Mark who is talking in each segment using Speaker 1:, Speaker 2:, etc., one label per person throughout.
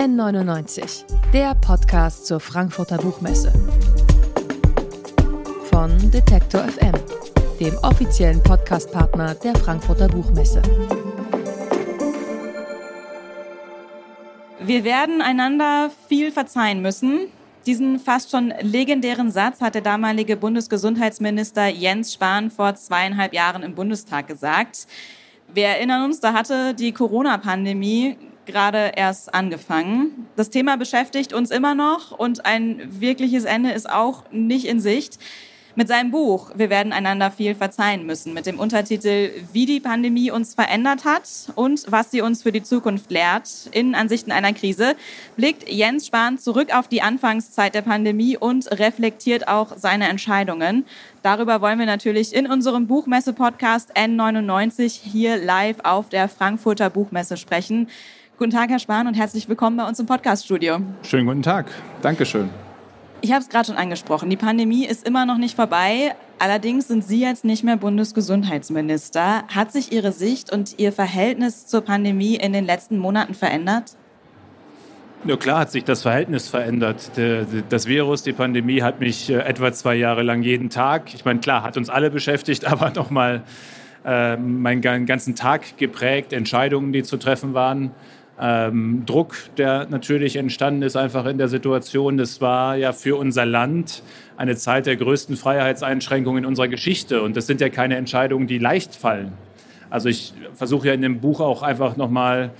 Speaker 1: N99, der Podcast zur Frankfurter Buchmesse. Von Detektor FM, dem offiziellen Podcastpartner der Frankfurter Buchmesse.
Speaker 2: Wir werden einander viel verzeihen müssen. Diesen fast schon legendären Satz hat der damalige Bundesgesundheitsminister Jens Spahn vor zweieinhalb Jahren im Bundestag gesagt. Wir erinnern uns, da hatte die Corona-Pandemie gerade erst angefangen. Das Thema beschäftigt uns immer noch und ein wirkliches Ende ist auch nicht in Sicht. Mit seinem Buch Wir werden einander viel verzeihen müssen, mit dem Untertitel Wie die Pandemie uns verändert hat und was sie uns für die Zukunft lehrt, in Ansichten einer Krise, blickt Jens Spahn zurück auf die Anfangszeit der Pandemie und reflektiert auch seine Entscheidungen. Darüber wollen wir natürlich in unserem Buchmesse-Podcast N99 hier live auf der Frankfurter Buchmesse sprechen. Guten Tag, Herr Spahn, und herzlich willkommen bei uns im Podcaststudio.
Speaker 3: Schönen guten Tag. Dankeschön.
Speaker 2: Ich habe es gerade schon angesprochen. Die Pandemie ist immer noch nicht vorbei. Allerdings sind Sie jetzt nicht mehr Bundesgesundheitsminister. Hat sich Ihre Sicht und Ihr Verhältnis zur Pandemie in den letzten Monaten verändert?
Speaker 3: Ja, klar hat sich das Verhältnis verändert. Das Virus, die Pandemie hat mich äh, etwa zwei Jahre lang jeden Tag, ich meine, klar, hat uns alle beschäftigt, aber nochmal äh, meinen ganzen Tag geprägt, Entscheidungen, die zu treffen waren ähm, Druck, der natürlich entstanden ist, einfach in der Situation. Das war ja für unser Land eine Zeit der größten Freiheitseinschränkungen in unserer Geschichte. Und das sind ja keine Entscheidungen, die leicht fallen. Also ich versuche ja in dem Buch auch einfach nochmal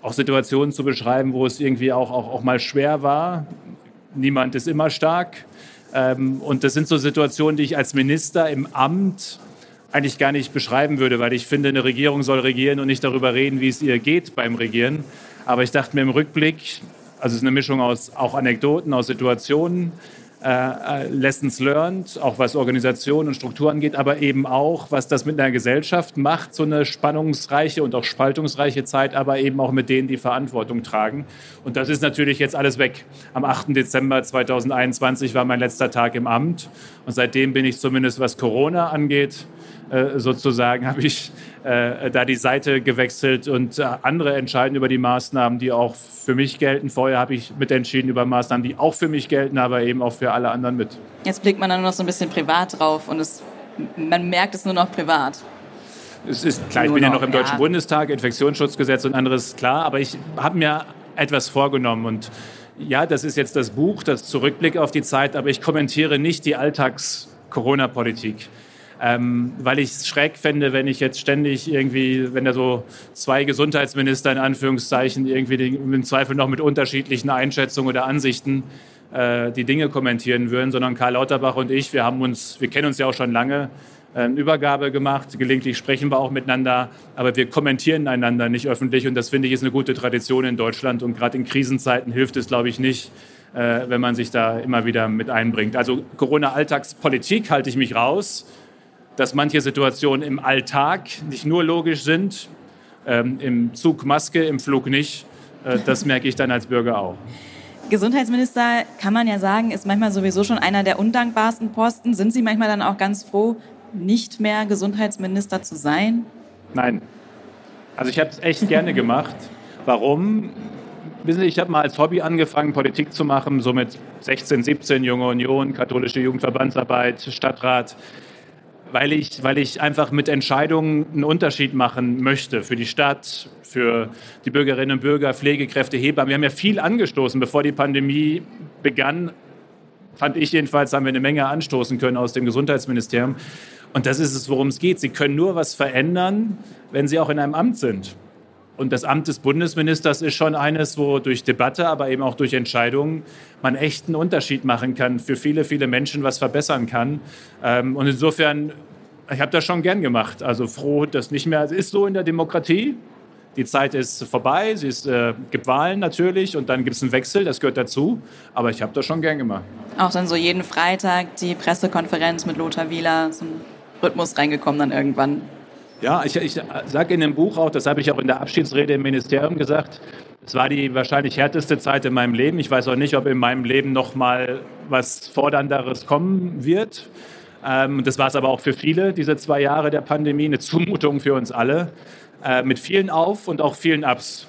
Speaker 3: auch Situationen zu beschreiben, wo es irgendwie auch, auch, auch mal schwer war. Niemand ist immer stark. Ähm, und das sind so Situationen, die ich als Minister im Amt eigentlich gar nicht beschreiben würde, weil ich finde, eine Regierung soll regieren und nicht darüber reden, wie es ihr geht beim Regieren. Aber ich dachte mir im Rückblick, also es ist eine Mischung aus auch Anekdoten, aus Situationen, äh, äh, Lessons learned, auch was Organisation und Struktur angeht, aber eben auch, was das mit einer Gesellschaft macht, so eine spannungsreiche und auch spaltungsreiche Zeit, aber eben auch mit denen, die Verantwortung tragen. Und das ist natürlich jetzt alles weg. Am 8. Dezember 2021 war mein letzter Tag im Amt und seitdem bin ich zumindest, was Corona angeht, äh, sozusagen habe ich äh, da die Seite gewechselt und äh, andere entscheiden über die Maßnahmen, die auch für mich gelten. Vorher habe ich mitentschieden über Maßnahmen, die auch für mich gelten, aber eben auch für alle anderen mit.
Speaker 2: Jetzt blickt man dann nur noch so ein bisschen privat drauf und es, man merkt es nur noch privat.
Speaker 3: Es ist klar, ich bin ja noch im Deutschen ja. Bundestag, Infektionsschutzgesetz und anderes klar, aber ich habe mir etwas vorgenommen und ja, das ist jetzt das Buch, das Zurückblick auf die Zeit, aber ich kommentiere nicht die Alltags-Corona-Politik ähm, weil ich es schräg fände, wenn ich jetzt ständig irgendwie, wenn da so zwei Gesundheitsminister in Anführungszeichen irgendwie den, im Zweifel noch mit unterschiedlichen Einschätzungen oder Ansichten äh, die Dinge kommentieren würden, sondern Karl Lauterbach und ich, wir haben uns, wir kennen uns ja auch schon lange, äh, Übergabe gemacht. Gelegentlich sprechen wir auch miteinander, aber wir kommentieren einander nicht öffentlich und das finde ich ist eine gute Tradition in Deutschland und gerade in Krisenzeiten hilft es, glaube ich, nicht, äh, wenn man sich da immer wieder mit einbringt. Also Corona-Alltagspolitik halte ich mich raus dass manche Situationen im Alltag nicht nur logisch sind, ähm, im Zug Maske, im Flug nicht. Äh, das merke ich dann als Bürger auch.
Speaker 2: Gesundheitsminister, kann man ja sagen, ist manchmal sowieso schon einer der undankbarsten Posten. Sind Sie manchmal dann auch ganz froh, nicht mehr Gesundheitsminister zu sein?
Speaker 3: Nein. Also ich habe es echt gerne gemacht. Warum? Wissen Sie, ich habe mal als Hobby angefangen, Politik zu machen, so mit 16, 17, Junge Union, katholische Jugendverbandsarbeit, Stadtrat weil ich, weil ich einfach mit Entscheidungen einen Unterschied machen möchte für die Stadt, für die Bürgerinnen und Bürger, Pflegekräfte, Hebammen. Wir haben ja viel angestoßen, bevor die Pandemie begann. Fand ich jedenfalls, haben wir eine Menge anstoßen können aus dem Gesundheitsministerium. Und das ist es, worum es geht. Sie können nur was verändern, wenn Sie auch in einem Amt sind. Und das Amt des Bundesministers ist schon eines, wo durch Debatte, aber eben auch durch Entscheidungen man echt einen Unterschied machen kann, für viele, viele Menschen was verbessern kann. Ähm, und insofern, ich habe das schon gern gemacht. Also froh, dass nicht mehr, es ist so in der Demokratie. Die Zeit ist vorbei, es äh, gibt Wahlen natürlich und dann gibt es einen Wechsel, das gehört dazu. Aber ich habe das schon gern gemacht.
Speaker 2: Auch dann so jeden Freitag die Pressekonferenz mit Lothar Wieler, ein Rhythmus reingekommen dann irgendwann.
Speaker 3: Ja, ich, ich sage in dem Buch auch, das habe ich auch in der Abschiedsrede im Ministerium gesagt, es war die wahrscheinlich härteste Zeit in meinem Leben. Ich weiß auch nicht, ob in meinem Leben noch mal was Fordernderes kommen wird. Ähm, das war es aber auch für viele, diese zwei Jahre der Pandemie, eine Zumutung für uns alle, äh, mit vielen Auf- und auch vielen Ups.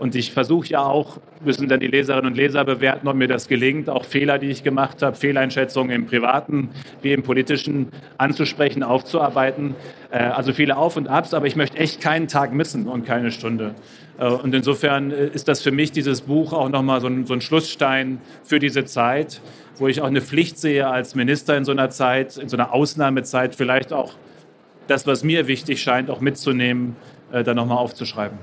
Speaker 3: Und ich versuche ja auch, müssen dann die Leserinnen und Leser bewerten, ob mir das gelingt, auch Fehler, die ich gemacht habe, Fehleinschätzungen im privaten wie im politischen anzusprechen, aufzuarbeiten. Äh, also viele Auf und Abs, aber ich möchte echt keinen Tag missen und keine Stunde. Äh, und insofern äh, ist das für mich dieses Buch auch nochmal so ein, so ein Schlussstein für diese Zeit, wo ich auch eine Pflicht sehe als Minister in so einer Zeit, in so einer Ausnahmezeit, vielleicht auch das, was mir wichtig scheint, auch mitzunehmen, dann nochmal aufzuschreiben.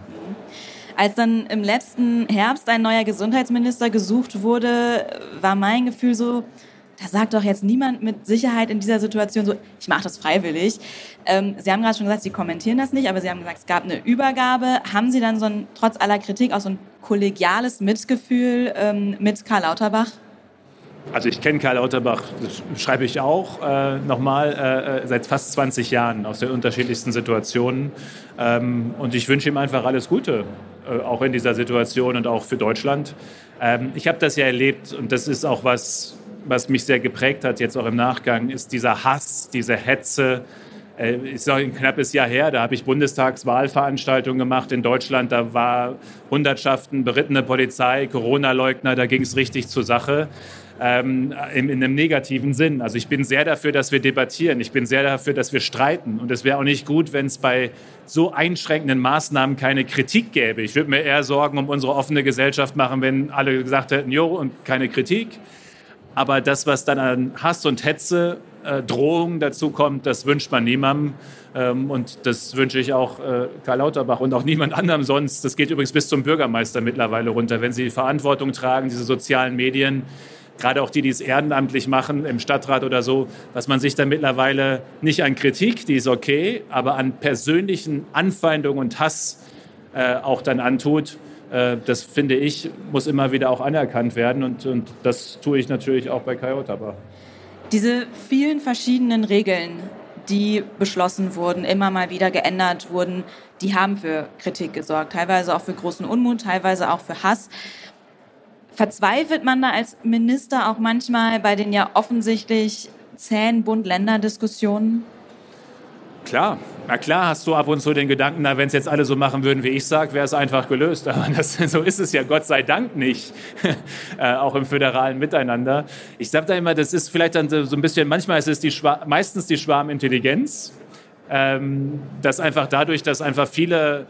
Speaker 2: Als dann im letzten Herbst ein neuer Gesundheitsminister gesucht wurde, war mein Gefühl so, da sagt doch jetzt niemand mit Sicherheit in dieser Situation so, ich mache das freiwillig. Ähm, Sie haben gerade schon gesagt, Sie kommentieren das nicht, aber Sie haben gesagt, es gab eine Übergabe. Haben Sie dann so ein, trotz aller Kritik auch so ein kollegiales Mitgefühl ähm, mit Karl Lauterbach?
Speaker 3: Also ich kenne Karl Lauterbach, das schreibe ich auch äh, nochmal, äh, äh, seit fast 20 Jahren aus den unterschiedlichsten Situationen. Ähm, und ich wünsche ihm einfach alles Gute, auch in dieser Situation und auch für Deutschland. Ähm, ich habe das ja erlebt und das ist auch was, was mich sehr geprägt hat, jetzt auch im Nachgang, ist dieser Hass, diese Hetze. Äh, ist noch ein knappes Jahr her, da habe ich Bundestagswahlveranstaltungen gemacht in Deutschland. Da war Hundertschaften, berittene Polizei, Corona-Leugner, da ging es richtig zur Sache ähm, in, in, einem negativen Sinn. Also ich bin sehr dafür, dass wir debattieren. Ich bin sehr dafür, dass wir streiten. Und es wäre auch nicht gut, wenn es bei so einschränkenden Maßnahmen keine Kritik gäbe. Ich würde mir eher Sorgen um unsere offene Gesellschaft machen, wenn alle gesagt hätten, jo, und keine Kritik. Aber das, was dann an Hass und Hetze, äh, Drohungen dazu kommt, das wünscht man niemandem. Ähm, und das wünsche ich auch äh, Karl Lauterbach und auch niemand anderem sonst. Das geht übrigens bis zum Bürgermeister mittlerweile runter. Wenn sie Verantwortung tragen, diese sozialen Medien, gerade auch die, die es ehrenamtlich machen, im Stadtrat oder so, dass man sich da mittlerweile nicht an Kritik, die ist okay, aber an persönlichen Anfeindungen und Hass äh, auch dann antut. Äh, das finde ich, muss immer wieder auch anerkannt werden und, und das tue ich natürlich auch bei Kai Otaba.
Speaker 2: Diese vielen verschiedenen Regeln, die beschlossen wurden, immer mal wieder geändert wurden, die haben für Kritik gesorgt, teilweise auch für großen Unmut, teilweise auch für Hass. Verzweifelt man da als Minister auch manchmal bei den ja offensichtlich zähen Bund-Länder-Diskussionen?
Speaker 3: Klar, na klar hast du ab und zu den Gedanken, na, wenn es jetzt alle so machen würden, wie ich sage, wäre es einfach gelöst. Aber das, so ist es ja Gott sei Dank nicht, äh, auch im föderalen Miteinander. Ich sage da immer, das ist vielleicht dann so ein bisschen, manchmal ist es die meistens die Schwarmintelligenz, ähm, dass einfach dadurch, dass einfach viele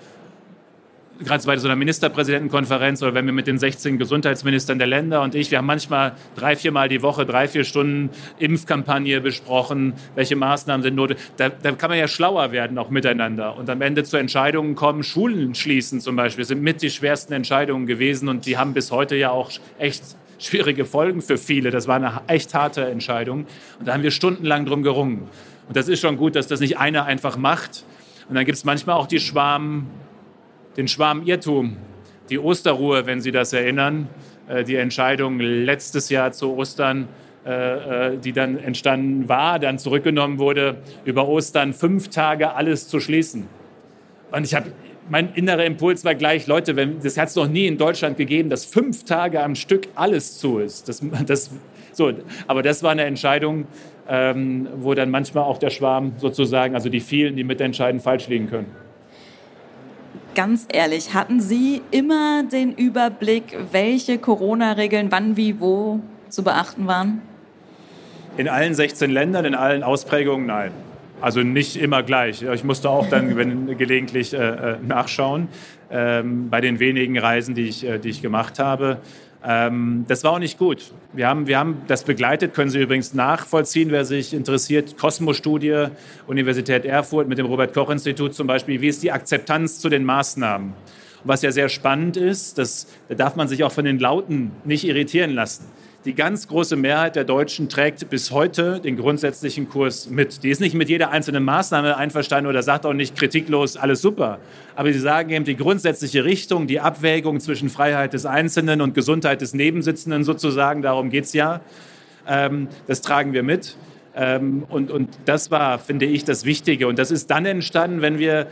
Speaker 3: gerade bei so einer Ministerpräsidentenkonferenz oder wenn wir mit den 16 Gesundheitsministern der Länder und ich, wir haben manchmal drei, viermal die Woche, drei, vier Stunden Impfkampagne besprochen, welche Maßnahmen sind notwendig. Da, da, kann man ja schlauer werden, auch miteinander und am Ende zu Entscheidungen kommen. Schulen schließen zum Beispiel sind mit die schwersten Entscheidungen gewesen und die haben bis heute ja auch echt schwierige Folgen für viele. Das war eine echt harte Entscheidung und da haben wir stundenlang drum gerungen. Und das ist schon gut, dass das nicht einer einfach macht. Und dann gibt es manchmal auch die Schwarm den Schwarm Irrtum, die Osterruhe, wenn Sie das erinnern, äh, die Entscheidung letztes Jahr zu Ostern, äh, äh, die dann entstanden war, dann zurückgenommen wurde, über Ostern fünf Tage alles zu schließen. Und ich habe mein innerer Impuls war gleich, Leute, wenn, das hat es noch nie in Deutschland gegeben, dass fünf Tage am Stück alles zu ist. Das, das, so, aber das war eine Entscheidung, ähm, wo dann manchmal auch der Schwarm sozusagen, also die vielen, die mitentscheiden, falsch liegen können
Speaker 2: ganz ehrlich, hatten Sie immer den Überblick, welche Corona-Regeln wann, wie, wo zu beachten waren?
Speaker 3: In allen 16 Ländern, in allen Ausprägungen, nein. Also nicht immer gleich. Ich musste auch dann wenn, gelegentlich äh, äh nachschauen ähm, bei den wenigen Reisen, die ich, äh, die ich gemacht habe. Ähm, das war auch nicht gut. Wir haben, wir haben das begleitet, können Sie übrigens nachvollziehen, wer sich interessiert. Kosmo-Studie, Universität Erfurt mit dem Robert-Koch-Institut zum Beispiel. Wie ist die Akzeptanz zu den Maßnahmen? Und was ja sehr spannend ist, das, da darf man sich auch von den Lauten nicht irritieren lassen. Die ganz große Mehrheit der Deutschen trägt bis heute den grundsätzlichen Kurs mit. Die ist nicht mit jeder einzelnen Maßnahme einverstanden oder sagt auch nicht kritiklos, alles super. Aber sie sagen eben die grundsätzliche Richtung, die Abwägung zwischen Freiheit des Einzelnen und Gesundheit des Nebensitzenden sozusagen, darum geht es ja. Ähm, das tragen wir mit. Ähm, und, und das war, finde ich, das Wichtige. Und das ist dann entstanden, wenn wir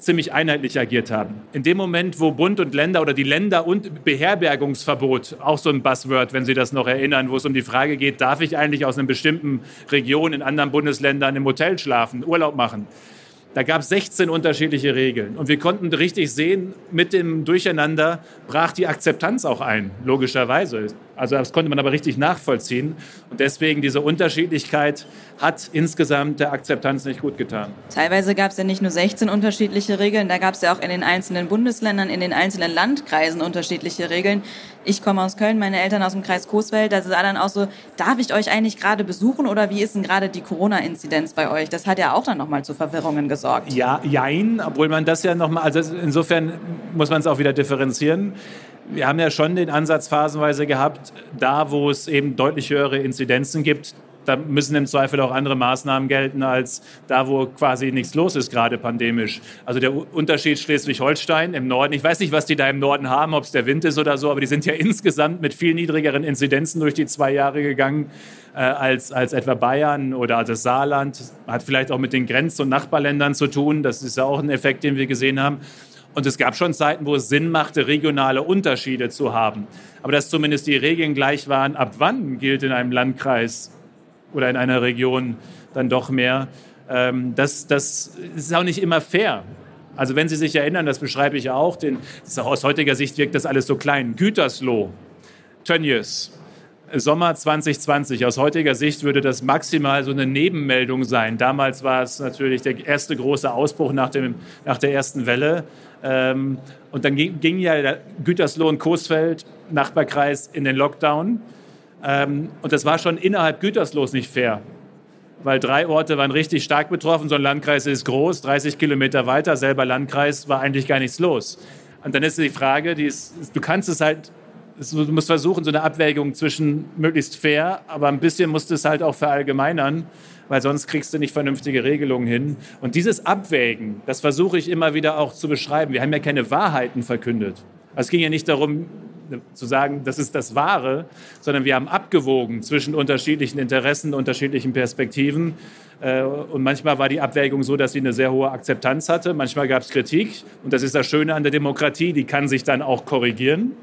Speaker 3: ziemlich einheitlich agiert haben. In dem Moment, wo Bund und Länder oder die Länder und Beherbergungsverbot, auch so ein Buzzword, wenn Sie das noch erinnern, wo es um die Frage geht, darf ich eigentlich aus einer bestimmten Region in anderen Bundesländern im Hotel schlafen, Urlaub machen? Da gab es 16 unterschiedliche Regeln. Und wir konnten richtig sehen, mit dem Durcheinander brach die Akzeptanz auch ein, logischerweise. Also das konnte man aber richtig nachvollziehen. Und deswegen diese Unterschiedlichkeit hat insgesamt der Akzeptanz nicht gut getan.
Speaker 2: Teilweise gab es ja nicht nur 16 unterschiedliche Regeln, da gab es ja auch in den einzelnen Bundesländern, in den einzelnen Landkreisen unterschiedliche Regeln. Ich komme aus Köln, meine Eltern aus dem Kreis Coesfeld. Da sah dann auch so, darf ich euch eigentlich gerade besuchen oder wie ist denn gerade die Corona-Inzidenz bei euch? Das hat ja auch dann nochmal zu Verwirrungen gesorgt.
Speaker 3: Ja, jein, obwohl man das ja nochmal, also insofern muss man es auch wieder differenzieren wir haben ja schon den Ansatz phasenweise gehabt, da wo es eben deutlich höhere Inzidenzen gibt, da müssen im Zweifel auch andere Maßnahmen gelten als da, wo quasi nichts los ist, gerade pandemisch. Also der Unterschied Schleswig-Holstein im Norden, ich weiß nicht, was die da im Norden haben, ob es der Wind ist oder so, aber die sind ja insgesamt mit viel niedrigeren Inzidenzen durch die zwei Jahre gegangen äh, als, als etwa Bayern oder das Saarland. Hat vielleicht auch mit den Grenz- und Nachbarländern zu tun. Das ist ja auch ein Effekt, den wir gesehen haben. Und es gab schon Zeiten, wo es Sinn machte, regionale Unterschiede zu haben. Aber dass zumindest die Regeln gleich waren, ab wann gilt in einem Landkreis oder in einer Region dann doch mehr, ähm, das, das ist auch nicht immer fair. Also wenn Sie sich erinnern, das beschreibe ich auch, den, aus heutiger Sicht wirkt das alles so klein. Gütersloh, Tönnies, Sommer 2020. Aus heutiger Sicht würde das maximal so eine Nebenmeldung sein. Damals war es natürlich der erste große Ausbruch nach, dem, nach der ersten Welle. Ähm, und dann ging, ging ja Gütersloh und Coesfeld, Nachbarkreis, in den Lockdown. Ähm, und das war schon innerhalb Güterslohs nicht fair, weil drei Orte waren richtig stark betroffen. So ein Landkreis ist groß, 30 Kilometer weiter, selber Landkreis, war eigentlich gar nichts los. Und dann ist die Frage, die ist, du kannst es halt, du musst versuchen, so eine Abwägung zwischen möglichst fair, aber ein bisschen musst du es halt auch verallgemeinern weil sonst kriegst du nicht vernünftige Regelungen hin. Und dieses Abwägen, das versuche ich immer wieder auch zu beschreiben. Wir haben ja keine Wahrheiten verkündet. Es ging ja nicht darum, zu sagen, das ist das Wahre, sondern wir haben abgewogen zwischen unterschiedlichen Interessen, unterschiedlichen Perspektiven. Äh, und manchmal war die Abwägung so, dass sie eine sehr hohe Akzeptanz hatte. Manchmal gab es Kritik. Und das ist das Schöne an der Demokratie, die kann sich dann auch korrigieren.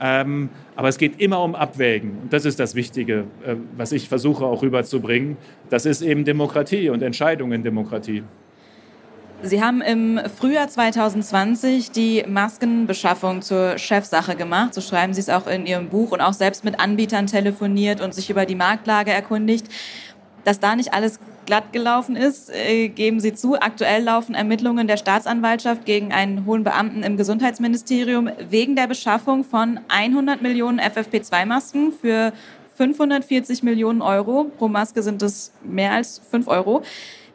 Speaker 3: Ähm, aber es geht immer um Abwägen. Und das ist das Wichtige, äh, was ich versuche auch rüberzubringen. Das ist eben Demokratie und Entscheidung in Demokratie.
Speaker 2: Sie haben im Frühjahr 2020 die Maskenbeschaffung zur Chefsache gemacht. So schreiben Sie es auch in Ihrem Buch und auch selbst mit Anbietern telefoniert und sich über die Marktlage erkundigt. Dass da nicht alles glatt gelaufen ist, äh, geben Sie zu. Aktuell laufen Ermittlungen der Staatsanwaltschaft gegen einen hohen Beamten im Gesundheitsministerium wegen der Beschaffung von 100 Millionen FFP2-Masken für 540 Millionen Euro. Pro Maske sind es mehr als 5 Euro.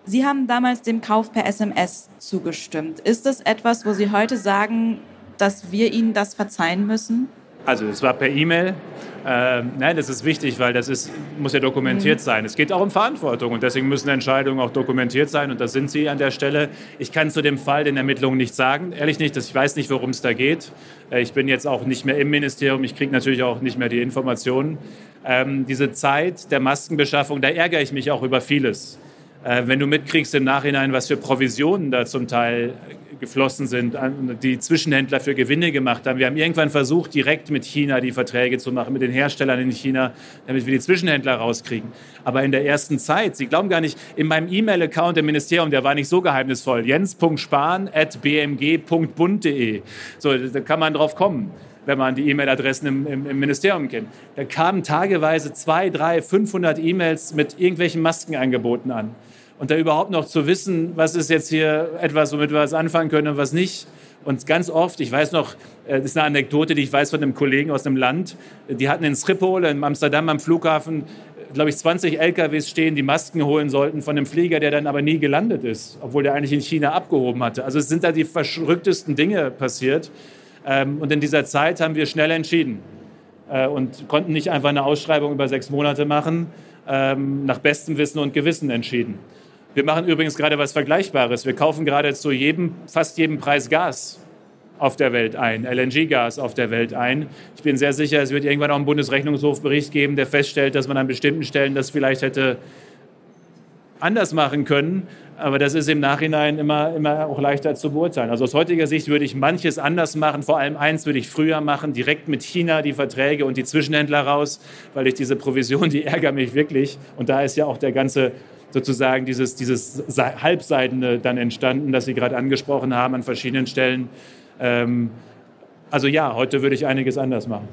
Speaker 2: Sie haben damals dem Kauf per SMS zugestimmt. Ist das etwas, wo Sie heute sagen, dass wir Ihnen das verzeihen müssen?
Speaker 3: Also es war per E-Mail. Ähm, nein, das ist wichtig, weil das ist, muss ja dokumentiert mhm. sein. Es geht auch um Verantwortung und deswegen müssen Entscheidungen auch dokumentiert sein und das sind sie an der Stelle. Ich kann zu dem Fall den Ermittlungen nichts sagen, ehrlich nicht. Ich weiß nicht, worum es da geht. Äh, ich bin jetzt auch nicht mehr im Ministerium. Ich kriege natürlich auch nicht mehr die Informationen. Ähm, diese Zeit der Maskenbeschaffung, da ärgere ich mich auch über vieles. Äh, wenn du mitkriegst im Nachhinein, was für Provisionen da zum Teil geflossen sind, die Zwischenhändler für Gewinne gemacht haben. Wir haben irgendwann versucht, direkt mit China die Verträge zu machen, mit den Herstellern in China, damit wir die Zwischenhändler rauskriegen. Aber in der ersten Zeit, Sie glauben gar nicht, in meinem E-Mail-Account im Ministerium, der war nicht so geheimnisvoll, jens.spahn.bmg.bund.de. So, da kann man drauf kommen wenn man die E-Mail-Adressen im, im, im, Ministerium kennt. Da kamen tageweise zwei, drei, 500 E-Mails mit irgendwelchen Maskenangeboten an und da überhaupt noch zu wissen, was ist jetzt hier etwas, womit wir was anfangen können und was nicht. Und ganz oft, ich weiß noch, äh, das ist eine Anekdote, die ich weiß von einem Kollegen aus einem Land, die hatten in Schiphol, in Amsterdam am Flughafen, glaube ich, 20 LKWs stehen, die Masken holen sollten von einem Flieger, der dann aber nie gelandet ist, obwohl der eigentlich in China abgehoben hatte. Also es sind da die verrücktesten Dinge passiert. Ähm, und in dieser Zeit haben wir schnell entschieden äh, und konnten nicht einfach eine Ausschreibung über sechs Monate machen, ähm, nach bestem Wissen und Gewissen entschieden. Wir machen übrigens gerade was Vergleichbares. Wir kaufen gerade zu jedem, fast jedem Preis Gas auf der Welt ein, LNG-Gas auf der Welt ein. Ich bin sehr sicher, es wird irgendwann auch einen Bundesrechnungshofbericht geben, der feststellt, dass man an bestimmten Stellen das vielleicht hätte anders machen können. Aber das ist im Nachhinein immer, immer auch leichter zu beurteilen. Also aus heutiger Sicht würde ich manches anders machen. Vor allem eins würde ich früher machen, direkt mit China die Verträge und die Zwischenhändler raus, weil ich diese Provision, die ärgert mich wirklich. Und da ist ja auch der ganze sozusagen dieses, dieses Halbseidene dann entstanden, das Sie gerade angesprochen haben an verschiedenen Stellen. Ähm, also ja, heute würde ich einiges anders machen.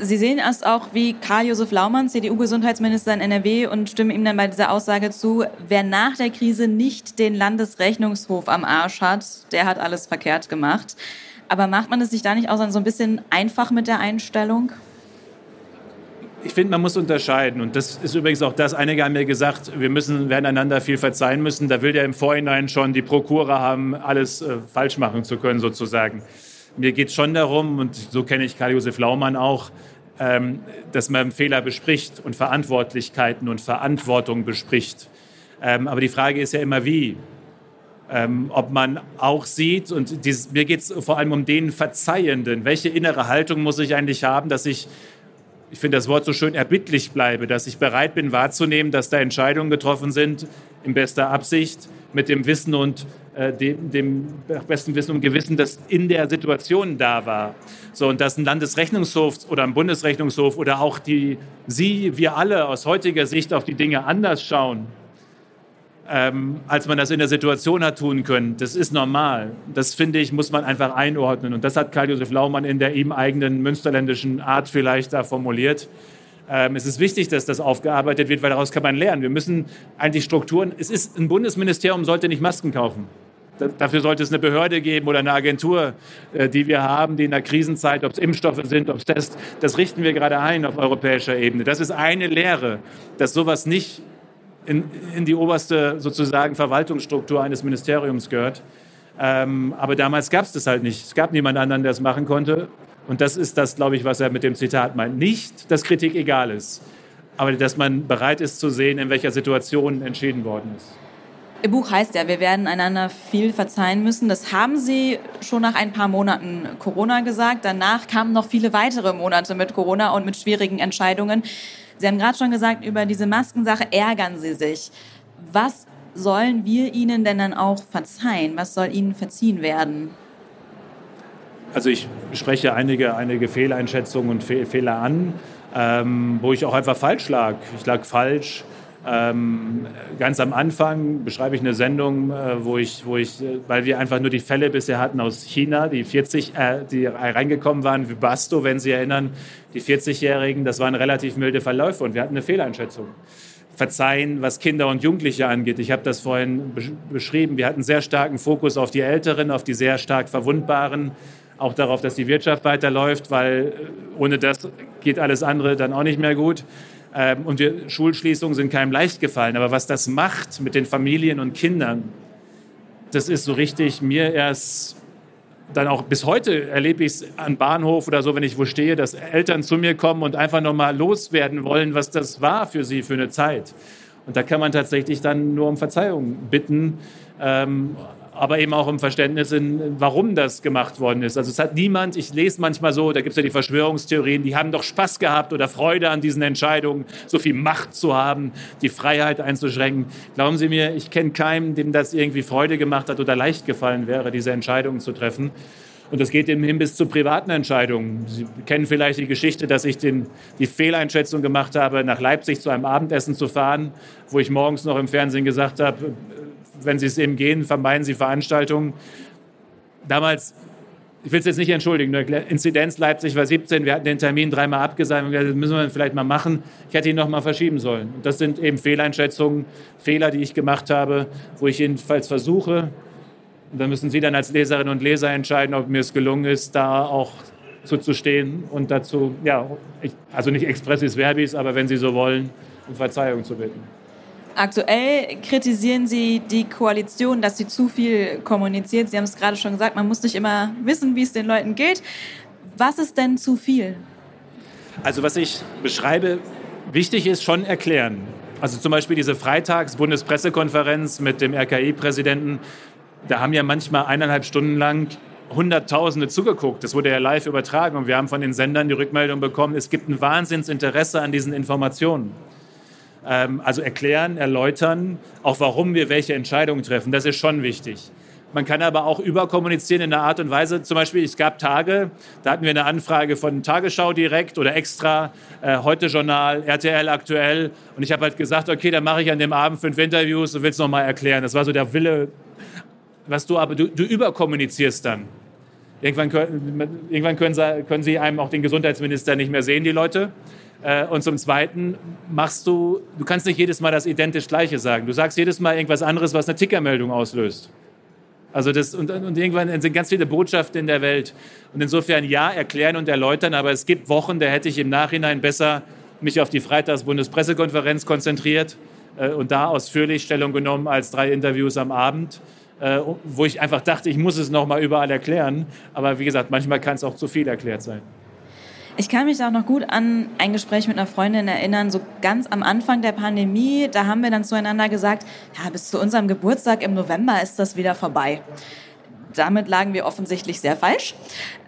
Speaker 2: Sie sehen es auch wie Karl-Josef Laumann, CDU-Gesundheitsminister in NRW, und stimmen ihm dann bei dieser Aussage zu, wer nach der Krise nicht den Landesrechnungshof am Arsch hat, der hat alles verkehrt gemacht. Aber macht man es sich da nicht auch so ein bisschen einfach mit der Einstellung?
Speaker 3: Ich finde, man muss unterscheiden. Und das ist übrigens auch das, einige haben mir gesagt, wir müssen, werden einander viel verzeihen müssen. Da will der im Vorhinein schon die Prokura haben, alles äh, falsch machen zu können, sozusagen. Mir geht es schon darum, und so kenne ich Karl-Josef Laumann auch, ähm, dass man Fehler bespricht und Verantwortlichkeiten und Verantwortung bespricht. Ähm, aber die Frage ist ja immer, wie. Ähm, ob man auch sieht, und dieses, mir geht es vor allem um den Verzeihenden. Welche innere Haltung muss ich eigentlich haben, dass ich, ich finde das Wort so schön, erbittlich bleibe, dass ich bereit bin wahrzunehmen, dass da Entscheidungen getroffen sind, in bester Absicht, mit dem Wissen und dem, dem besten Wissen und Gewissen, das in der Situation da war. So, und dass ein Landesrechnungshof oder ein Bundesrechnungshof oder auch die, Sie, wir alle aus heutiger Sicht auf die Dinge anders schauen, ähm, als man das in der Situation hat tun können. Das ist normal. Das finde ich, muss man einfach einordnen. Und das hat Karl-Josef Laumann in der ihm eigenen münsterländischen Art vielleicht da formuliert. Ähm, es ist wichtig, dass das aufgearbeitet wird, weil daraus kann man lernen. Wir müssen eigentlich Strukturen. Es ist ein Bundesministerium sollte nicht Masken kaufen. Dafür sollte es eine Behörde geben oder eine Agentur, äh, die wir haben, die in der Krisenzeit, ob es Impfstoffe sind, ob es Tests, das richten wir gerade ein auf europäischer Ebene. Das ist eine Lehre, dass sowas nicht in, in die oberste sozusagen Verwaltungsstruktur eines Ministeriums gehört. Ähm, aber damals gab es das halt nicht. Es gab niemand anderen, der es machen konnte. Und das ist das, glaube ich, was er mit dem Zitat meint. Nicht, dass Kritik egal ist, aber dass man bereit ist zu sehen, in welcher Situation entschieden worden ist.
Speaker 2: Ihr Buch heißt ja, wir werden einander viel verzeihen müssen. Das haben Sie schon nach ein paar Monaten Corona gesagt. Danach kamen noch viele weitere Monate mit Corona und mit schwierigen Entscheidungen. Sie haben gerade schon gesagt, über diese Maskensache ärgern Sie sich. Was sollen wir Ihnen denn dann auch verzeihen? Was soll Ihnen verziehen werden?
Speaker 3: Also ich spreche einige, einige Fehleinschätzungen und Fehler an, ähm, wo ich auch einfach falsch lag. Ich lag falsch ähm, ganz am Anfang beschreibe ich eine Sendung, äh, wo, ich, wo ich, äh, weil wir einfach nur die Fälle bisher hatten aus China, die 40, äh, die reingekommen waren, wie Basto, wenn Sie erinnern, die 40-Jährigen, das waren relativ milde Verläufe und wir hatten eine Fehleinschätzung. Verzeihen, was Kinder und Jugendliche angeht. Ich habe das vorhin beschrieben. Wir hatten sehr starken Fokus auf die Älteren, auf die sehr stark Verwundbaren, auch darauf, dass die Wirtschaft weiterläuft, weil äh, ohne das geht alles andere dann auch nicht mehr gut. Ähm, und wir, Schulschließungen sind keinem leicht gefallen. Aber was das macht mit den Familien und Kindern, das ist so richtig mir erst dann auch bis heute erlebe ich es am Bahnhof oder so, wenn ich wo stehe, dass Eltern zu mir kommen und einfach nochmal loswerden wollen, was das war für sie für eine Zeit. Und da kann man tatsächlich dann nur um Verzeihung bitten. Ähm, aber eben auch im Verständnis, in, warum das gemacht worden ist. Also es hat niemand, ich lese manchmal so, da gibt es ja die Verschwörungstheorien, die haben doch Spaß gehabt oder Freude an diesen Entscheidungen, so viel Macht zu haben, die Freiheit einzuschränken. Glauben Sie mir, ich kenne keinen, dem das irgendwie Freude gemacht hat oder leicht gefallen wäre, diese Entscheidungen zu treffen. Und das geht immerhin bis zu privaten Entscheidungen. Sie kennen vielleicht die Geschichte, dass ich den, die Fehleinschätzung gemacht habe, nach Leipzig zu einem Abendessen zu fahren, wo ich morgens noch im Fernsehen gesagt habe, wenn Sie es eben gehen, vermeiden Sie Veranstaltungen. Damals, ich will es jetzt nicht entschuldigen, Inzidenz Leipzig war 17, wir hatten den Termin dreimal abgesagt, das müssen wir vielleicht mal machen. Ich hätte ihn noch mal verschieben sollen. Und das sind eben Fehleinschätzungen, Fehler, die ich gemacht habe, wo ich jedenfalls versuche, und da müssen Sie dann als Leserinnen und Leser entscheiden, ob mir es gelungen ist, da auch zuzustehen und dazu, ja, ich, also nicht expressis verbis, aber wenn Sie so wollen, um Verzeihung zu bitten.
Speaker 2: Aktuell kritisieren Sie die Koalition, dass sie zu viel kommuniziert. Sie haben es gerade schon gesagt, man muss nicht immer wissen, wie es den Leuten geht. Was ist denn zu viel?
Speaker 3: Also was ich beschreibe, wichtig ist schon erklären. Also zum Beispiel diese Freitags-Bundespressekonferenz mit dem RKI-Präsidenten, da haben ja manchmal eineinhalb Stunden lang Hunderttausende zugeguckt. Das wurde ja live übertragen und wir haben von den Sendern die Rückmeldung bekommen, es gibt ein Wahnsinnsinteresse an diesen Informationen. Ähm, also erklären, erläutern, auch warum wir welche Entscheidungen treffen. Das ist schon wichtig. Man kann aber auch überkommunizieren in einer Art und Weise. Zum Beispiel, es gab Tage, da hatten wir eine Anfrage von Tagesschau direkt oder extra, äh, Heute Journal, RTL aktuell. Und ich habe halt gesagt, okay, dann mache ich an dem Abend fünf Interviews und will es nochmal erklären. Das war so der Wille, was du aber, du, du überkommunizierst dann. Irgendwann, können, irgendwann können, sie, können sie einem auch den Gesundheitsminister nicht mehr sehen, die Leute. Äh, und zum Zweiten machst du, du kannst nicht jedes Mal das identisch Gleiche sagen. Du sagst jedes Mal irgendwas anderes, was eine Tickermeldung auslöst. Also das, und, und irgendwann sind ganz viele Botschaften in der Welt. Und insofern ja, erklären und erläutern, aber es gibt Wochen, da hätte ich im Nachhinein besser mich auf die Freitags-Bundespressekonferenz konzentriert äh, und da ausführlich Stellung genommen als drei Interviews am Abend, äh, wo ich einfach dachte, ich muss es nochmal überall erklären. Aber wie gesagt, manchmal kann es auch zu viel erklärt sein.
Speaker 2: Ich kann mich auch noch gut an ein Gespräch mit einer Freundin erinnern, so ganz am Anfang der Pandemie. Da haben wir dann zueinander gesagt, ja, bis zu unserem Geburtstag im November ist das wieder vorbei. Damit lagen wir offensichtlich sehr falsch.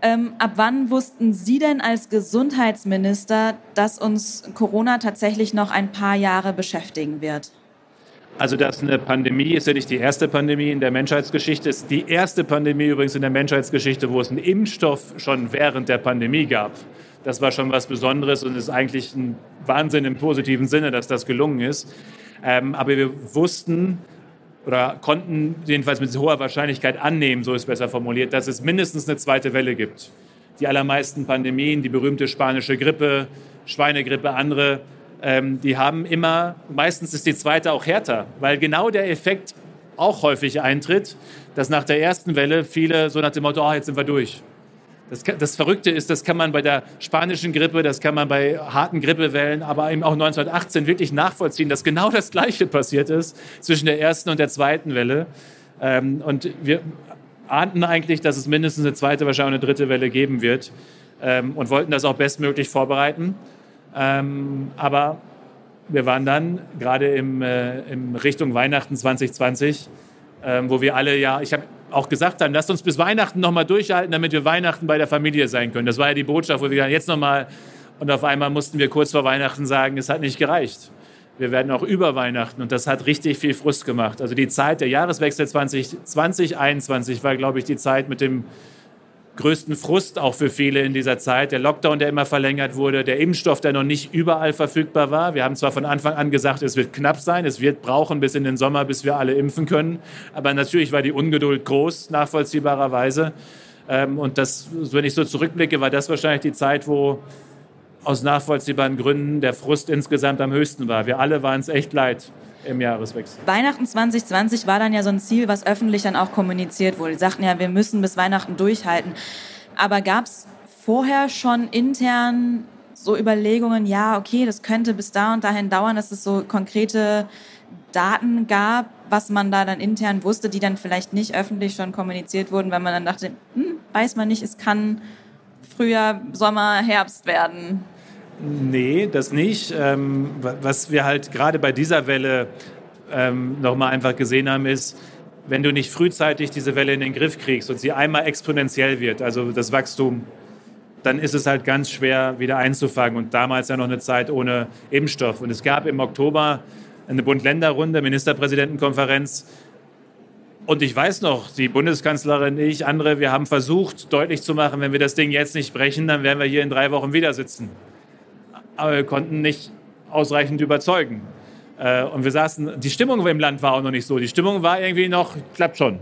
Speaker 2: Ähm, ab wann wussten Sie denn als Gesundheitsminister, dass uns Corona tatsächlich noch ein paar Jahre beschäftigen wird?
Speaker 3: Also, dass eine Pandemie ist ja nicht die erste Pandemie in der Menschheitsgeschichte, ist die erste Pandemie übrigens in der Menschheitsgeschichte, wo es einen Impfstoff schon während der Pandemie gab. Das war schon was Besonderes und ist eigentlich ein Wahnsinn im positiven Sinne, dass das gelungen ist. Ähm, aber wir wussten oder konnten jedenfalls mit hoher Wahrscheinlichkeit annehmen, so ist besser formuliert, dass es mindestens eine zweite Welle gibt. Die allermeisten Pandemien, die berühmte spanische Grippe, Schweinegrippe, andere, ähm, die haben immer, meistens ist die zweite auch härter, weil genau der Effekt auch häufig eintritt, dass nach der ersten Welle viele so nach dem Motto, oh, jetzt sind wir durch. Das, das, Verrückte ist, das kann man bei der spanischen Grippe, das kann man bei harten Grippewellen, aber eben auch 1918 wirklich nachvollziehen, dass genau das Gleiche passiert ist zwischen der ersten und der zweiten Welle. Ähm, und wir ahnten eigentlich, dass es mindestens eine zweite, wahrscheinlich eine dritte Welle geben wird ähm, und wollten das auch bestmöglich vorbereiten. Ähm, aber wir waren dann gerade im, äh, in Richtung Weihnachten 2020, wo wir alle ja, ich habe auch gesagt haben, lasst uns bis Weihnachten noch mal durchhalten, damit wir Weihnachten bei der Familie sein können. Das war ja die Botschaft, wo wir dann jetzt noch mal und auf einmal mussten wir kurz vor Weihnachten sagen, es hat nicht gereicht. Wir werden auch über Weihnachten und das hat richtig viel Frust gemacht. Also die Zeit der Jahreswechsel 2020, 2021 war, glaube ich, die Zeit mit dem größten Frust auch für viele in dieser Zeit. Der Lockdown, der immer verlängert wurde, der Impfstoff, der noch nicht überall verfügbar war. Wir haben zwar von Anfang an gesagt, es wird knapp sein, es wird brauchen bis in den Sommer, bis wir alle impfen können. Aber natürlich war die Ungeduld groß, nachvollziehbarerweise. Ähm, und das, wenn ich so zurückblicke, war das wahrscheinlich die Zeit, wo aus nachvollziehbaren Gründen der Frust insgesamt am höchsten war. Wir alle waren es echt leid im Jahreswechsel.
Speaker 2: Weihnachten 2020 war dann ja so ein Ziel, was öffentlich dann auch kommuniziert wurde. Die sagten ja, wir müssen bis Weihnachten durchhalten. Aber gab es vorher schon intern so Überlegungen, ja, okay, das könnte bis da und dahin dauern, dass es so konkrete Daten gab, was man da dann intern wusste, die dann vielleicht nicht öffentlich schon kommuniziert wurden, weil man dann dachte, hm, weiß man nicht, es kann Frühjahr, Sommer, Herbst werden.
Speaker 3: Nee, das nicht. Ähm, was wir halt gerade bei dieser Welle ähm, nochmal einfach gesehen haben, ist, wenn du nicht frühzeitig diese Welle in den Griff kriegst und sie einmal exponentiell wird, also das Wachstum, dann ist es halt ganz schwer wieder einzufangen. Und damals ja noch eine Zeit ohne Impfstoff. Und es gab im Oktober eine Bund-Länder-Runde, Ministerpräsidentenkonferenz. Und ich weiß noch, die Bundeskanzlerin, ich, andere, wir haben versucht, deutlich zu machen, wenn wir das Ding jetzt nicht brechen, dann werden wir hier in drei Wochen wieder sitzen aber wir konnten nicht ausreichend überzeugen. Äh, und wir saßen, die Stimmung im Land war auch noch nicht so. Die Stimmung war irgendwie noch, klappt schon.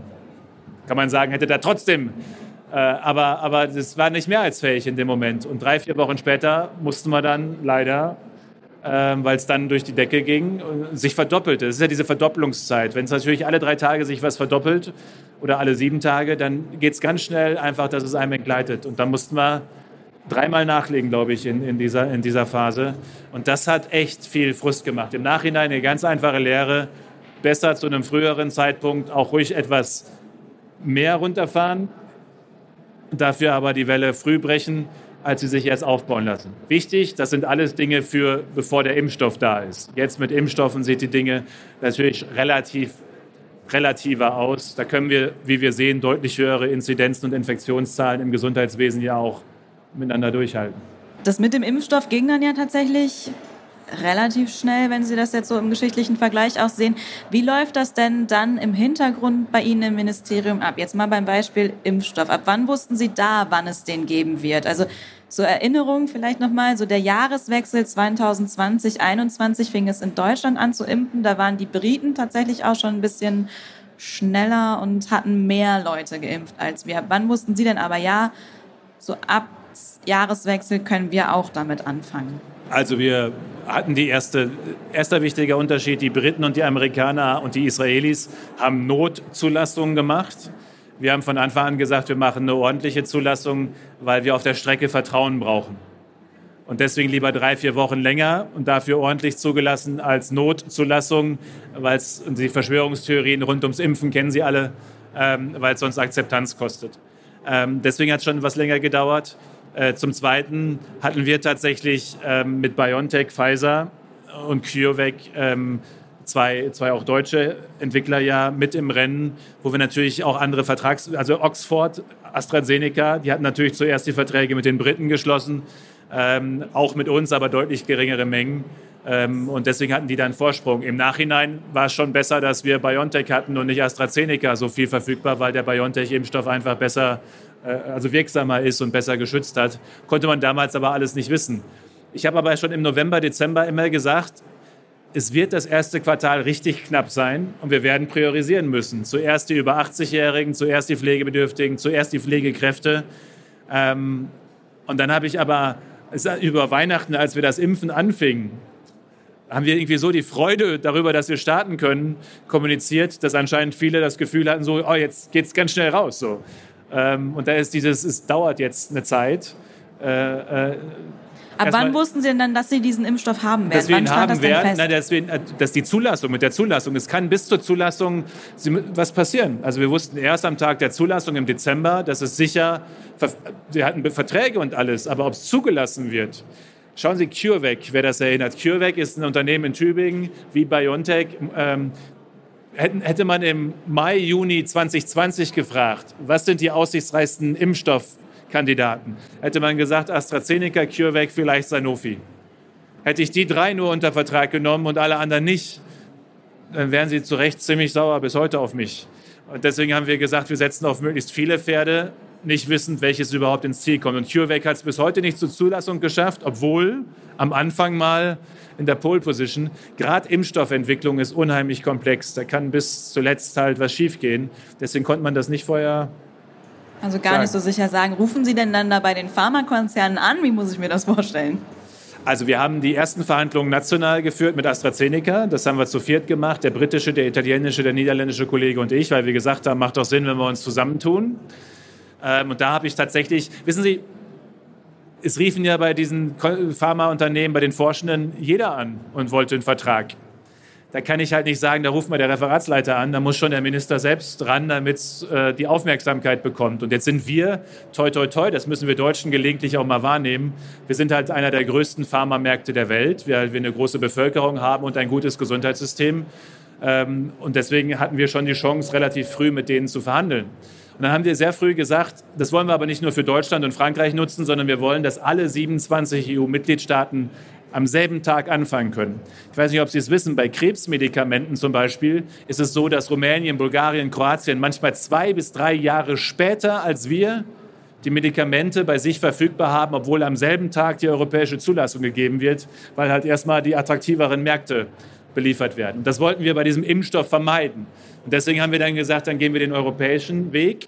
Speaker 3: Kann man sagen, hätte da trotzdem. Äh, aber, aber das war nicht mehr als fähig in dem Moment. Und drei, vier Wochen später mussten wir dann leider, ähm, weil es dann durch die Decke ging, sich verdoppelte. Es ist ja diese Verdoppelungszeit. Wenn es natürlich alle drei Tage sich was verdoppelt oder alle sieben Tage, dann geht es ganz schnell einfach, dass es einem entgleitet. Und dann mussten wir dreimal nachlegen, glaube ich, in, in, dieser, in dieser Phase. Und das hat echt viel Frust gemacht. Im Nachhinein eine ganz einfache Lehre. Besser zu einem früheren Zeitpunkt auch ruhig etwas mehr runterfahren, dafür aber die Welle früh brechen, als sie sich erst aufbauen lassen. Wichtig, das sind alles Dinge für, bevor der Impfstoff da ist. Jetzt mit Impfstoffen sieht die Dinge natürlich relativ relativer aus. Da können wir, wie wir sehen, deutlich höhere Inzidenzen und Infektionszahlen im Gesundheitswesen ja auch miteinander durchhalten.
Speaker 2: Das mit dem Impfstoff ging dann ja tatsächlich relativ schnell, wenn Sie das jetzt so im geschichtlichen Vergleich auch sehen. Wie läuft das denn dann im Hintergrund bei Ihnen im Ministerium ab? Jetzt mal beim Beispiel Impfstoff. Ab wann wussten Sie da, wann es den geben wird? Also zur Erinnerung vielleicht nochmal, so der Jahreswechsel 2020, 2021 fing es in Deutschland an zu impfen. Da waren die Briten tatsächlich auch schon ein bisschen schneller und hatten mehr Leute geimpft als wir. Wann wussten Sie denn aber, ja, so ab Jahreswechsel können wir auch damit anfangen?
Speaker 3: Also wir hatten die erste, erster wichtiger Unterschied, die Briten und die Amerikaner und die Israelis haben Notzulassungen gemacht. Wir haben von Anfang an gesagt, wir machen eine ordentliche Zulassung, weil wir auf der Strecke Vertrauen brauchen. Und deswegen lieber drei, vier Wochen länger und dafür ordentlich zugelassen als Notzulassung, weil es die Verschwörungstheorien rund ums Impfen kennen Sie alle, ähm, weil es sonst Akzeptanz kostet. Ähm, deswegen hat es schon was länger gedauert. Äh, zum Zweiten hatten wir tatsächlich ähm, mit BioNTech, Pfizer und CureVac ähm, zwei, zwei auch deutsche Entwickler ja mit im Rennen, wo wir natürlich auch andere Vertrags... Also Oxford, AstraZeneca, die hatten natürlich zuerst die Verträge mit den Briten geschlossen, ähm, auch mit uns, aber deutlich geringere Mengen. Ähm, und deswegen hatten die dann Vorsprung. Im Nachhinein war es schon besser, dass wir BioNTech hatten und nicht AstraZeneca so viel verfügbar, weil der BioNTech-Impfstoff einfach besser also wirksamer ist und besser geschützt hat. Konnte man damals aber alles nicht wissen. Ich habe aber schon im November, Dezember immer gesagt, es wird das erste Quartal richtig knapp sein und wir werden priorisieren müssen. Zuerst die über 80-Jährigen, zuerst die Pflegebedürftigen, zuerst die Pflegekräfte. Ähm, und dann habe ich aber über Weihnachten, als wir das Impfen anfingen, haben wir irgendwie so die Freude darüber, dass wir starten können, kommuniziert, dass anscheinend viele das Gefühl hatten, so, oh, jetzt geht es ganz schnell raus. So. Ähm, und da ist dieses, es dauert jetzt eine Zeit. Äh, äh,
Speaker 2: Ab wann wussten Sie denn dann, dass Sie diesen Impfstoff haben werden?
Speaker 3: Dass wir ihn haben das werden, na, dass, wir, äh, dass die Zulassung, mit der Zulassung, es kann bis zur Zulassung was passieren. Also wir wussten erst am Tag der Zulassung im Dezember, dass es sicher, wir hatten Verträge und alles, aber ob es zugelassen wird, Schauen Sie CureVac, wer das erinnert. CureVac ist ein Unternehmen in Tübingen wie BioNTech. Hätte man im Mai, Juni 2020 gefragt, was sind die aussichtsreichsten Impfstoffkandidaten, hätte man gesagt AstraZeneca, CureVac, vielleicht Sanofi. Hätte ich die drei nur unter Vertrag genommen und alle anderen nicht, dann wären sie zu Recht ziemlich sauer bis heute auf mich. Und deswegen haben wir gesagt, wir setzen auf möglichst viele Pferde, nicht wissend, welches überhaupt ins Ziel kommt. Und CureVac hat es bis heute nicht zur Zulassung geschafft, obwohl am Anfang mal in der Pole Position. Gerade Impfstoffentwicklung ist unheimlich komplex. Da kann bis zuletzt halt was schiefgehen. Deswegen konnte man das nicht vorher.
Speaker 2: Also gar nicht so sicher sagen. Rufen Sie denn dann da bei den Pharmakonzernen an? Wie muss ich mir das vorstellen?
Speaker 3: Also wir haben die ersten Verhandlungen national geführt mit AstraZeneca. Das haben wir zu viert gemacht, der britische, der italienische, der niederländische Kollege und ich, weil wir gesagt haben, macht doch Sinn, wenn wir uns zusammentun. Ähm, und da habe ich tatsächlich, wissen Sie, es riefen ja bei diesen Pharmaunternehmen, bei den Forschenden jeder an und wollte einen Vertrag. Da kann ich halt nicht sagen, da ruft mal der Referatsleiter an, da muss schon der Minister selbst dran, damit es äh, die Aufmerksamkeit bekommt. Und jetzt sind wir, toi, toi, toi, das müssen wir Deutschen gelegentlich auch mal wahrnehmen, wir sind halt einer der größten Pharmamärkte der Welt, weil wir eine große Bevölkerung haben und ein gutes Gesundheitssystem. Ähm, und deswegen hatten wir schon die Chance, relativ früh mit denen zu verhandeln. Und dann haben wir sehr früh gesagt, das wollen wir aber nicht nur für Deutschland und Frankreich nutzen, sondern wir wollen, dass alle 27 EU-Mitgliedstaaten am selben Tag anfangen können. Ich weiß nicht, ob Sie es wissen, bei Krebsmedikamenten zum Beispiel ist es so, dass Rumänien, Bulgarien, Kroatien manchmal zwei bis drei Jahre später als wir die Medikamente bei sich verfügbar haben, obwohl am selben Tag die europäische Zulassung gegeben wird, weil halt erstmal die attraktiveren Märkte beliefert werden. Das wollten wir bei diesem Impfstoff vermeiden. Und deswegen haben wir dann gesagt, dann gehen wir den europäischen Weg.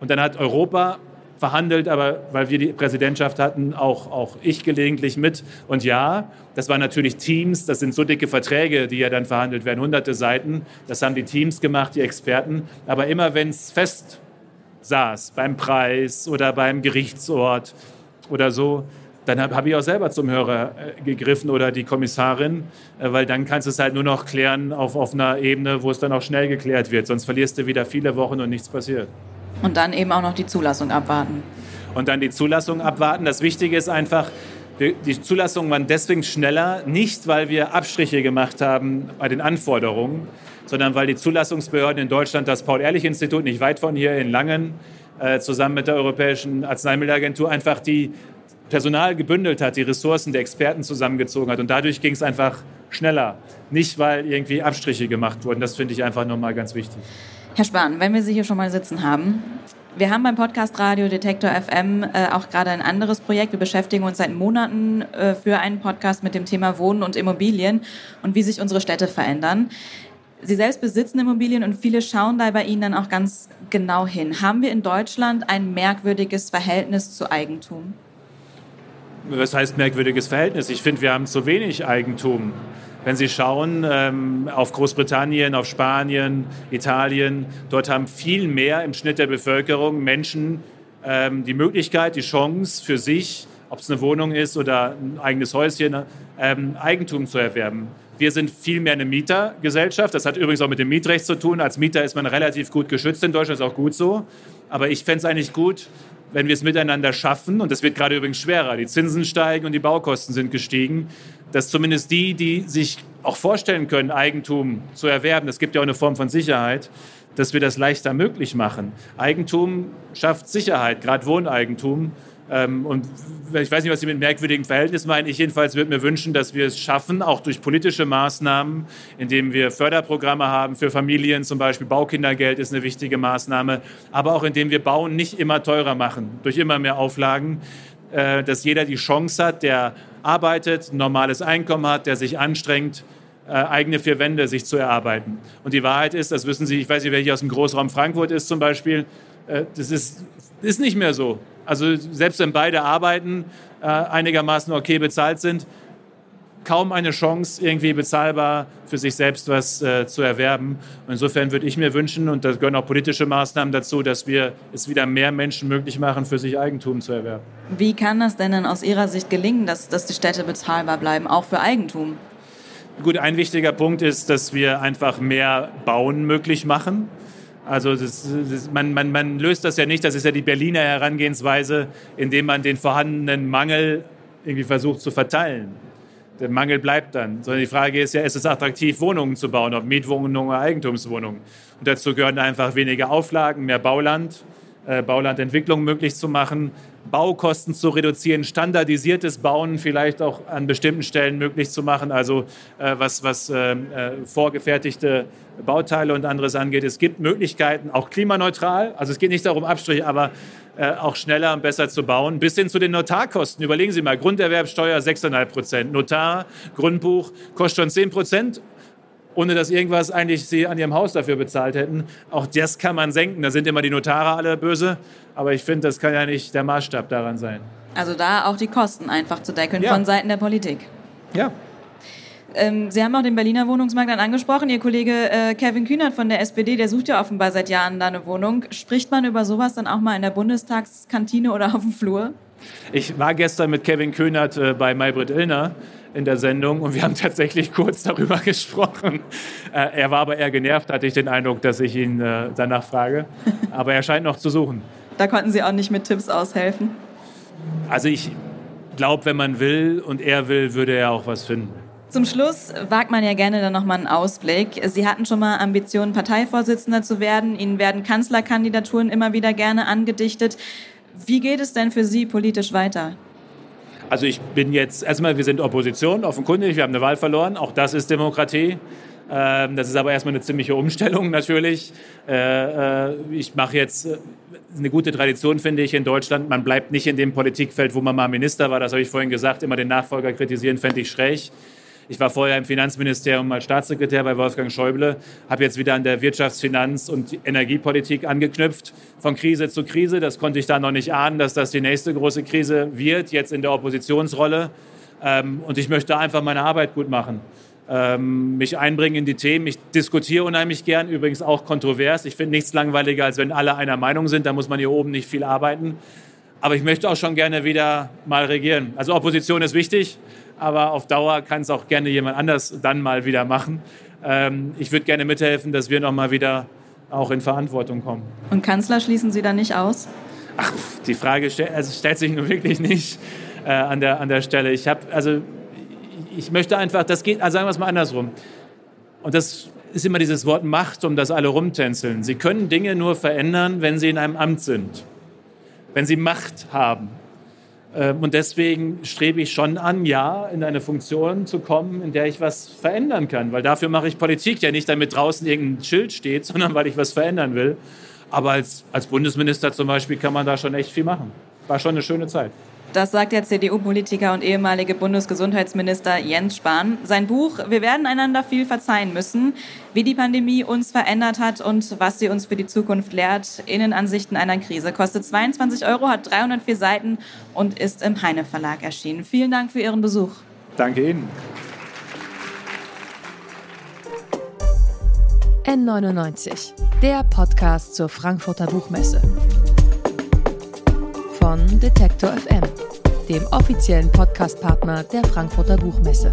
Speaker 3: Und dann hat Europa verhandelt, aber weil wir die Präsidentschaft hatten, auch, auch ich gelegentlich mit. Und ja, das waren natürlich Teams, das sind so dicke Verträge, die ja dann verhandelt werden, hunderte Seiten. Das haben die Teams gemacht, die Experten. Aber immer wenn es fest saß, beim Preis oder beim Gerichtsort oder so, dann habe hab ich auch selber zum Hörer äh, gegriffen oder die Kommissarin, äh, weil dann kannst du es halt nur noch klären auf, auf einer Ebene, wo es dann auch schnell geklärt wird. Sonst verlierst du wieder viele Wochen und nichts passiert.
Speaker 2: Und dann eben auch noch die Zulassung abwarten.
Speaker 3: Und dann die Zulassung abwarten. Das Wichtige ist einfach, die Zulassungen waren deswegen schneller, nicht weil wir Abstriche gemacht haben bei den Anforderungen, sondern weil die Zulassungsbehörden in Deutschland, das Paul-Ehrlich-Institut, nicht weit von hier in Langen, äh, zusammen mit der Europäischen Arzneimittelagentur, einfach die Personal gebündelt hat, die Ressourcen der Experten zusammengezogen hat. Und dadurch ging es einfach schneller. Nicht, weil irgendwie Abstriche gemacht wurden. Das finde ich einfach nochmal ganz wichtig.
Speaker 2: Herr Spahn, wenn wir Sie hier schon mal sitzen haben, wir haben beim Podcast Radio Detektor FM äh, auch gerade ein anderes Projekt. Wir beschäftigen uns seit Monaten äh, für einen Podcast mit dem Thema Wohnen und Immobilien und wie sich unsere Städte verändern. Sie selbst besitzen Immobilien und viele schauen da bei Ihnen dann auch ganz genau hin. Haben wir in Deutschland ein merkwürdiges Verhältnis zu Eigentum?
Speaker 3: Was heißt merkwürdiges Verhältnis? Ich finde, wir haben zu wenig Eigentum. Wenn Sie schauen ähm, auf Großbritannien, auf Spanien, Italien, dort haben viel mehr im Schnitt der Bevölkerung Menschen ähm, die Möglichkeit, die Chance für sich, ob es eine Wohnung ist oder ein eigenes Häuschen, ähm, Eigentum zu erwerben. Wir sind viel mehr eine Mietergesellschaft. Das hat übrigens auch mit dem Mietrecht zu tun. Als Mieter ist man relativ gut geschützt in Deutschland, ist auch gut so. Aber ich fände es eigentlich gut, wenn wir es miteinander schaffen, und das wird gerade übrigens schwerer, die Zinsen steigen und die Baukosten sind gestiegen, dass zumindest die, die sich auch vorstellen können, Eigentum zu erwerben, das gibt ja auch eine Form von Sicherheit, dass wir das leichter möglich machen. Eigentum schafft Sicherheit, gerade Wohneigentum. Ähm, und ich weiß nicht, was Sie mit merkwürdigen Verhältnissen meinen. Ich jedenfalls würde mir wünschen, dass wir es schaffen, auch durch politische Maßnahmen, indem wir Förderprogramme haben für Familien, zum Beispiel Baukindergeld ist eine wichtige Maßnahme, aber auch indem wir Bauen nicht immer teurer machen, durch immer mehr Auflagen, äh, dass jeder die Chance hat, der arbeitet, ein normales Einkommen hat, der sich anstrengt, äh, eigene vier Wände sich zu erarbeiten. Und die Wahrheit ist, das wissen Sie, ich weiß nicht, wer hier aus dem Großraum Frankfurt ist zum Beispiel, äh, das ist, ist nicht mehr so. Also selbst wenn beide Arbeiten äh, einigermaßen okay bezahlt sind, kaum eine Chance, irgendwie bezahlbar für sich selbst was äh, zu erwerben. Und insofern würde ich mir wünschen, und da gehören auch politische Maßnahmen dazu, dass wir es wieder mehr Menschen möglich machen, für sich Eigentum zu erwerben.
Speaker 2: Wie kann das denn dann aus Ihrer Sicht gelingen, dass, dass die Städte bezahlbar bleiben, auch für Eigentum?
Speaker 3: Gut, ein wichtiger Punkt ist, dass wir einfach mehr Bauen möglich machen. Also das, das, man, man, man löst das ja nicht, das ist ja die Berliner Herangehensweise, indem man den vorhandenen Mangel irgendwie versucht zu verteilen. Der Mangel bleibt dann. Sondern die Frage ist ja, ist es attraktiv, Wohnungen zu bauen, ob Mietwohnungen oder Eigentumswohnungen. Und dazu gehören einfach weniger Auflagen, mehr Bauland, äh, Baulandentwicklung möglich zu machen, Baukosten zu reduzieren, standardisiertes Bauen vielleicht auch an bestimmten Stellen möglich zu machen, also äh, was, was äh, äh, vorgefertigte Bauteile und anderes angeht. Es gibt Möglichkeiten, auch klimaneutral, also es geht nicht darum, Abstriche, aber äh, auch schneller und besser zu bauen, bis hin zu den Notarkosten. Überlegen Sie mal, Grunderwerbsteuer 6,5 Prozent, Notar, Grundbuch kostet schon 10 Prozent ohne dass irgendwas eigentlich sie an ihrem Haus dafür bezahlt hätten. Auch das kann man senken. Da sind immer die Notare alle böse. Aber ich finde, das kann ja nicht der Maßstab daran sein.
Speaker 2: Also da auch die Kosten einfach zu deckeln ja. von Seiten der Politik.
Speaker 3: Ja.
Speaker 2: Ähm, Sie haben auch den Berliner Wohnungsmarkt dann angesprochen. Ihr Kollege äh, Kevin Kühnert von der SPD, der sucht ja offenbar seit Jahren da eine Wohnung. Spricht man über sowas dann auch mal in der Bundestagskantine oder auf dem Flur?
Speaker 3: Ich war gestern mit Kevin Kühnert äh, bei Maybrit Illner in der Sendung und wir haben tatsächlich kurz darüber gesprochen. Äh, er war aber eher genervt, hatte ich den Eindruck, dass ich ihn äh, danach frage. Aber er scheint noch zu suchen.
Speaker 2: Da konnten Sie auch nicht mit Tipps aushelfen?
Speaker 3: Also ich glaube, wenn man will und er will, würde er auch was finden.
Speaker 2: Zum Schluss wagt man ja gerne dann nochmal einen Ausblick. Sie hatten schon mal Ambitionen, Parteivorsitzender zu werden. Ihnen werden Kanzlerkandidaturen immer wieder gerne angedichtet. Wie geht es denn für Sie politisch weiter?
Speaker 3: Also ich bin jetzt, erstmal, wir sind Opposition, offenkundig, wir haben eine Wahl verloren, auch das ist Demokratie. Ähm, das ist aber erstmal eine ziemliche Umstellung natürlich. Äh, äh, ich mache jetzt äh, eine gute Tradition, finde ich, in Deutschland. Man bleibt nicht in dem Politikfeld, wo man mal Minister war. Das habe ich vorhin gesagt. Immer den Nachfolger kritisieren, fände ich schräg. Ich war vorher im Finanzministerium als Staatssekretär bei Wolfgang Schäuble, habe jetzt wieder an der Wirtschafts-, Finanz- und Energiepolitik angeknüpft, von Krise zu Krise. Das konnte ich da noch nicht ahnen, dass das die nächste große Krise wird, jetzt in der Oppositionsrolle. Ähm, und ich möchte einfach meine Arbeit gut machen. Ähm, mich einbringen in die Themen. Ich diskutiere unheimlich gern, übrigens auch kontrovers. Ich finde nichts langweiliger, als wenn alle einer Meinung sind. Da muss man hier oben nicht viel arbeiten. Aber ich möchte auch schon gerne wieder mal regieren. Also Opposition ist wichtig aber auf Dauer kann es auch gerne jemand anders dann mal wieder machen. Ähm, ich würde gerne mithelfen, dass wir noch mal wieder auch in Verantwortung kommen.
Speaker 2: Und Kanzler schließen Sie da nicht aus?
Speaker 3: Ach, die Frage stell, also stellt sich nun wirklich nicht äh, an, der, an der Stelle. Ich habe, also ich möchte einfach, das geht, also sagen wir es mal andersrum. Und das ist immer dieses Wort Macht, um das alle rumtänzeln. Sie können Dinge nur verändern, wenn sie in einem Amt sind, wenn sie Macht haben. Ähm, und deswegen strebe ich schon an, ja, in eine Funktion zu kommen, in der ich was verändern kann. Weil dafür mache ich Politik ja nicht, damit draußen irgendein Schild steht, sondern weil ich was verändern will. Aber als, als Bundesminister zum Beispiel kann man da schon echt viel machen. War schon eine schöne Zeit.
Speaker 2: Das sagt der CDU-Politiker und ehemalige Bundesgesundheitsminister Jens Spahn. Sein Buch Wir werden einander viel verzeihen müssen, wie die Pandemie uns verändert hat und was sie uns für die Zukunft lehrt. Innenansichten einer Krise kostet 22 Euro, hat 304 Seiten und ist im Heine Verlag erschienen. Vielen Dank für Ihren Besuch.
Speaker 3: Danke Ihnen.
Speaker 1: N99, der Podcast zur Frankfurter Buchmesse von Detektor FM, dem offiziellen Podcastpartner der Frankfurter Buchmesse.